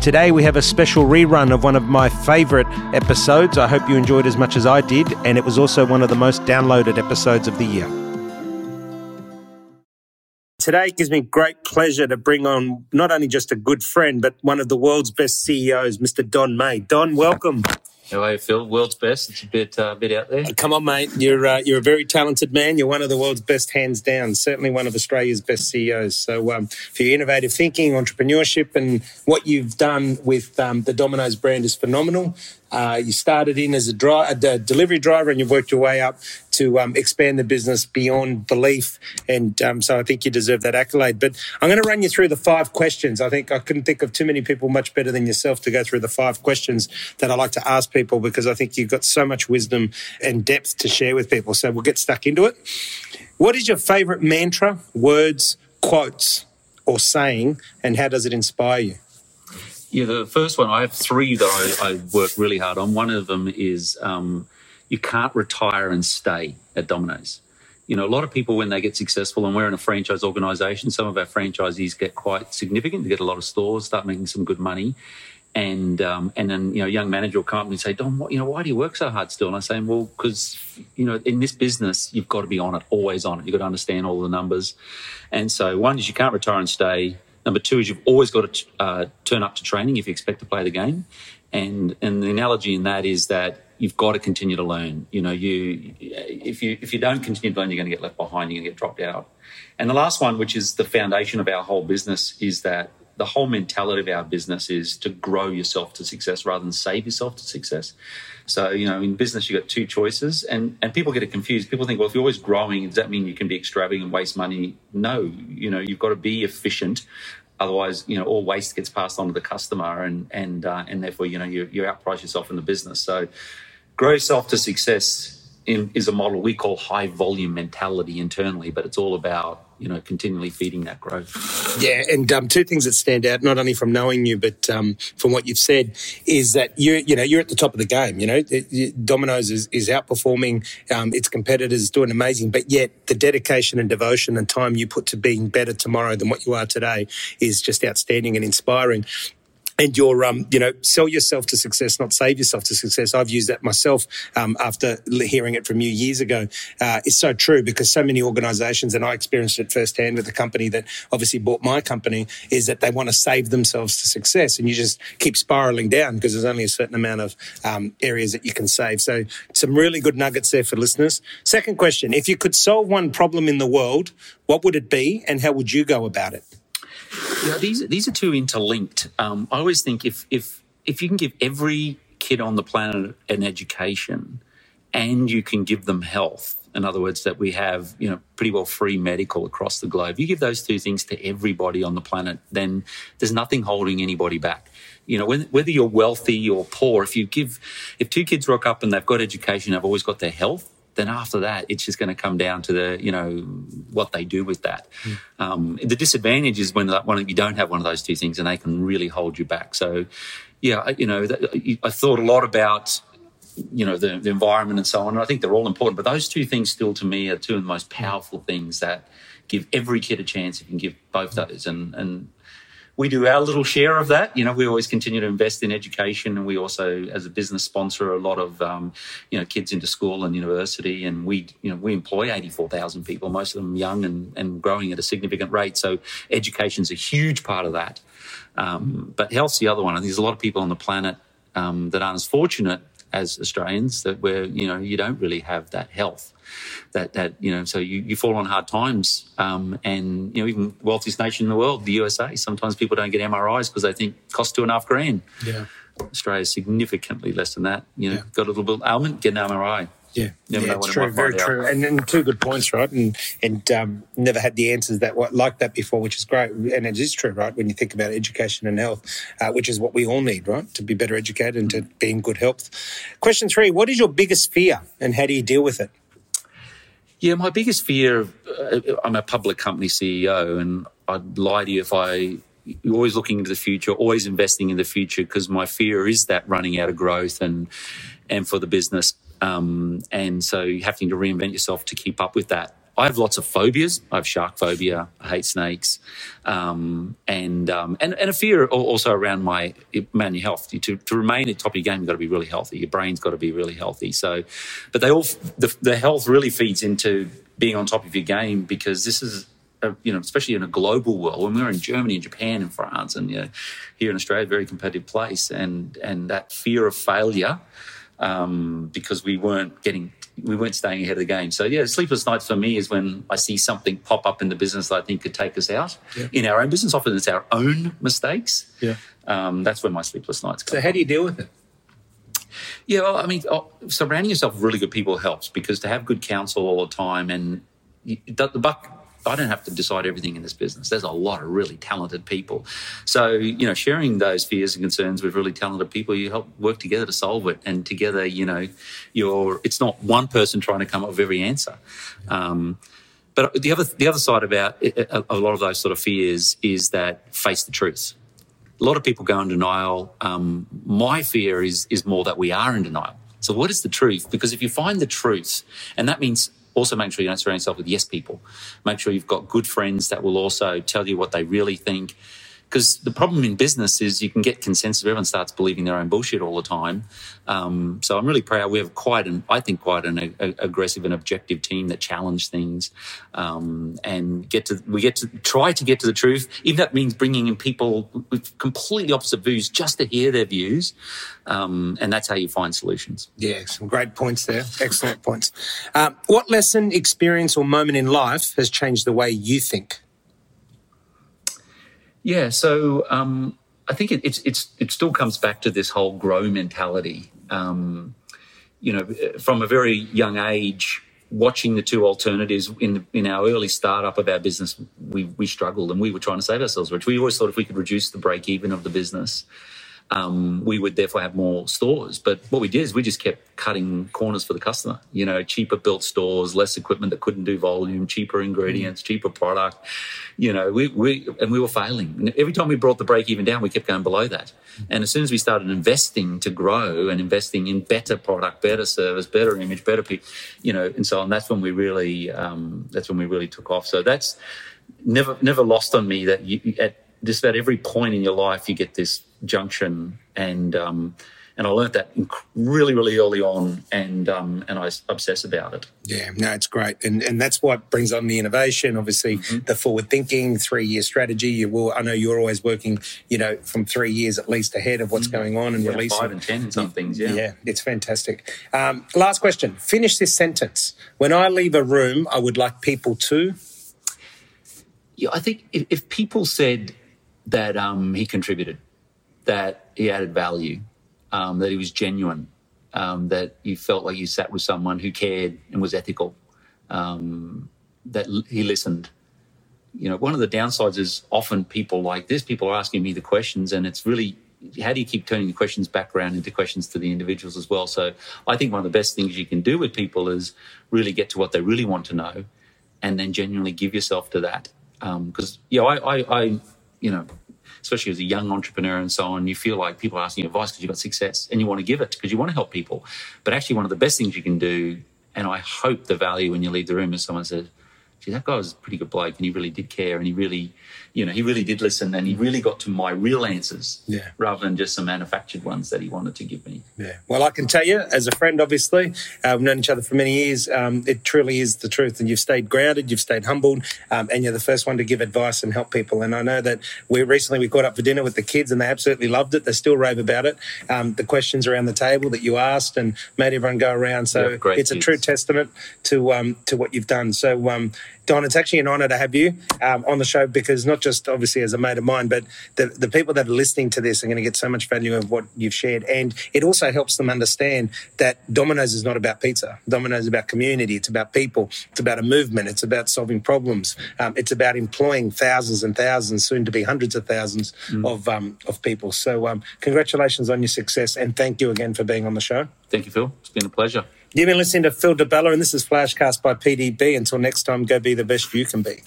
Today we have a special rerun of one of my favourite episodes. I hope you enjoyed as much as I did, and it was also one of the most downloaded episodes of the year. Today it gives me great pleasure to bring on not only just a good friend, but one of the world's best CEOs, Mr. Don Meij. Don, welcome. How are you, Phil? World's best. It's a bit, uh, bit out there. Come on, mate. You're uh, you're a very talented man. You're one of the world's best, hands down. Certainly one of Australia's best CEOs. So um, for your innovative thinking, entrepreneurship, and what you've done with um, the Domino's brand is phenomenal. Uh, you started in as a, dri- a, delivery driver and you've worked your way up to um, expand the business beyond belief. And um, so I think you deserve that accolade. But I'm going to run you through the five questions. I think I couldn't think of too many people much better than yourself to go through the five questions that I like to ask people because I think you've got so much wisdom and depth to share with people. So we'll get stuck into it. What is your favorite mantra, words, quotes, or saying, and how does it inspire you? Yeah, the first one, I have three that I, I work really hard on. One of them is um, you can't retire and stay at Domino's. You know, a lot of people, when they get successful, and we're in a franchise organization, some of our franchisees get quite significant, they get a lot of stores, start making some good money. And um, and then you know, young manager will come up and say, Don, what, you know, why do you work so hard still? And I say, well, because you know, in this business, you've got to be on it, always on it. You've got to understand all the numbers. And so, one is you can't retire and stay. Number two is you've always got to uh, turn up to training if you expect to play the game. And and the analogy in that is that you've got to continue to learn. You know, you if you if you don't continue to learn, you're going to get left behind. You're going to get dropped out. And the last one, which is the foundation of our whole business, is that the whole mentality of our business is to grow yourself to success rather than save yourself to success. So, you know, in business, you've got two choices, and, and people get it confused. People think, well, if you're always growing, does that mean you can be extravagant and waste money? No, you know, you've got to be efficient. Otherwise, you know, all waste gets passed on to the customer, and and uh, and therefore, you know, you you outprice yourself in the business. So, grow yourself to success in, is a model we call high volume mentality internally, but it's all about you know continually feeding that growth. Yeah, and um, two things that stand out, not only from knowing you, but um, from what you've said, is that you you know you're at the top of the game. You know, Domino's is, is outperforming um, its competitors, doing amazing, but yet the dedication and devotion and time you put to being better tomorrow than what you are today is just outstanding and inspiring and your um, you know sell yourself to success not save yourself to success. I've used that myself um, after hearing it from you years ago. Uh, it's so true because so many organizations and i experienced it firsthand with the company that obviously bought my company is that they want to save themselves to success and you just keep spiraling down because there's only a certain amount of um, areas that you can save. So some really good nuggets there for listeners. Second question if you could solve one problem in the world what would it be and how would you go about it yeah, these these are two interlinked. Um, I always think if if if you can give every kid on the planet an education, and you can give them health. In other words, that we have, you know, pretty well free medical across the globe. You give those two things to everybody on the planet, then there's nothing holding anybody back. You know, whether you're wealthy or poor, if you give, if two kids rock up and they've got education, they've always got their health, then after that, it's just going to come down to the, you know, what they do with that. Mm. Um, the disadvantage is when one, you don't have one of those two things and they can really hold you back. So, yeah, you know, I thought a lot about, you know, the, the environment and so on. And I think they're all important, but those two things still to me are two of the most powerful things that give every kid a chance if you can give both those. And, and we do our little share of that. You know, we always continue to invest in education, and we also, as a business, sponsor a lot of um, you know kids into school and university. And we, you know, we employ eighty four thousand people, most of them young and, and growing at a significant rate. So education is a huge part of that. Um, but health's the other one. I think there's a lot of people on the planet um, that aren't as fortunate as Australians that where you know you don't really have that health that that you know so you, you fall on hard times um, and you know even wealthiest nation in the world the USA sometimes people don't get MRIs because they think cost two and a half grand. Yeah. Australia is significantly less than that you know yeah. got a little bit ailment get an MRI yeah, Never yeah, it's true, very true, and, and, two good points, right? And and um, never had the answers that like that before, which is great, and it is true, right? When you think about education and health, uh, which is what we all need, right, to be better educated and to be in good health. Question three: What is your biggest fear, and how do you deal with it? Yeah, my biggest fear. Uh, I'm a public company CEO, and I'd lie to you if I you're always looking into the future, always investing in the future, because my fear is that running out of growth and and for the business, um, and so having to reinvent yourself to keep up with that. I have lots of phobias. I have shark phobia. I hate snakes, um, and, um, and and a fear also around my man your health. To, to remain at top of your game, you've got to be really healthy. Your brain's got to be really healthy. So, but they all the, the health really feeds into being on top of your game because this is a, you know, especially in a global world, when we were in Germany and Japan and France and you know, here in Australia, very competitive place, and and that fear of failure um, because we weren't getting we weren't staying ahead of the game. So yeah, sleepless nights for me is when I see something pop up in the business that I think could take us out yeah. in our own business. Often it's our own mistakes. Yeah, um, that's when my sleepless nights. Come so how do you deal with it? Yeah, well, I mean, oh, surrounding yourself with really good people helps because to have good counsel all the time and the buck I don't have to decide everything in this business. There's a lot of really talented people. So, you know, sharing those fears and concerns with really talented people, you help work together to solve it. And together, you know, you're, it's not one person trying to come up with every answer. Um, but the other, the other side about a, a, lot of those sort of fears is that face the truth. A lot of people go in denial. Um, my fear is, is more that we are in denial. So what is the truth? Because if you find the truth, and that means also make sure you don't surround yourself with yes people. Make sure you've got good friends that will also tell you what they really think. Because the problem in business is you can get consensus. Everyone starts believing their own bullshit all the time. Um, so I'm really proud. We have quite an, I think, quite an a, a aggressive and objective team that challenge things um, and get to. We get to try to get to the truth, even that means bringing in people with completely opposite views just to hear their views. Um, and that's how you find solutions. Yeah, some great points there. Excellent points. Uh, what lesson, experience, or moment in life has changed the way you think? Yeah, so um, I think it, it's it's it still comes back to this whole grow mentality. Um, you know, from a very young age, watching the two alternatives in in our early startup of our business, we we struggled and we were trying to save ourselves. Which we always thought if we could reduce the break even of the business, um, we would therefore have more stores. But what we did is we just kept cutting corners for the customer. You know, cheaper built stores, less equipment that couldn't do volume, cheaper ingredients, cheaper product. You know, we, we and we were failing. And every time we brought the break even down, we kept going below that. And as soon as we started investing to grow and investing in better product, better service, better image, better people, you know, and so on, that's when we really um, that's when we really took off. So that's never never lost on me that you, at just about every point in your life you get this junction and um, and I learned that really, really early on, and um, and I obsess about it. Yeah, no, it's great, and and that's what brings on the innovation. Obviously, mm-hmm. the forward thinking, three year strategy. You will, I know you're always working, you know, from three years at least ahead of what's mm-hmm. going on and yeah, releasing five and ten in some things. Yeah, yeah, it's fantastic. Um, last question. Finish this sentence. When I leave a room, I would like people to. Yeah, I think if, if people said that um, he contributed that he added value, um, that he was genuine, um, that you felt like you sat with someone who cared and was ethical, um, that l- he listened. You know, one of the downsides is often people like this, people are asking me the questions, and it's really how do you keep turning the questions back around into questions to the individuals as well? So I think one of the best things you can do with people is really get to what they really want to know, and then genuinely give yourself to that. Because um, you know, I, I, I, you know, especially as a young entrepreneur and so on, you feel like people are asking you advice because you've got success and you want to give it because you want to help people. But actually, one of the best things you can do, and I hope the value when you leave the room is someone says, gee, that guy was a pretty good bloke and he really did care and he really, you know, he really did listen and he really got to my real answers yeah. rather than just some manufactured ones that he wanted to give me. Yeah. Well, I can tell you, as a friend, obviously, uh, we've known each other for many years. Um, it truly is the truth. And you've stayed grounded, you've stayed humbled, um, and you're the first one to give advice and help people. And I know that we recently we caught up for dinner with the kids and they absolutely loved it. They still rave about it. Um, the questions around the table that you asked and made everyone go around. So yeah, it's kids. a true testament to um, to what you've done. So um, Don, it's actually an honour to have you um, on the show because not just obviously as a mate of mine, but the, the people that are listening to this are going to get so much value of what you've shared. And it also helps them understand that Domino's is not about pizza. Domino's is about community. It's about people. It's about a movement. It's about solving problems. Um, it's about employing thousands and thousands, soon to be hundreds of thousands mm. of, um, of people. So um, congratulations on your success and thank you again for being on the show. Thank you, Phil. It's been a pleasure. You've been listening to Phil Di Bella, and this is Flashcast by PDB. Until next time, go be the best you can be.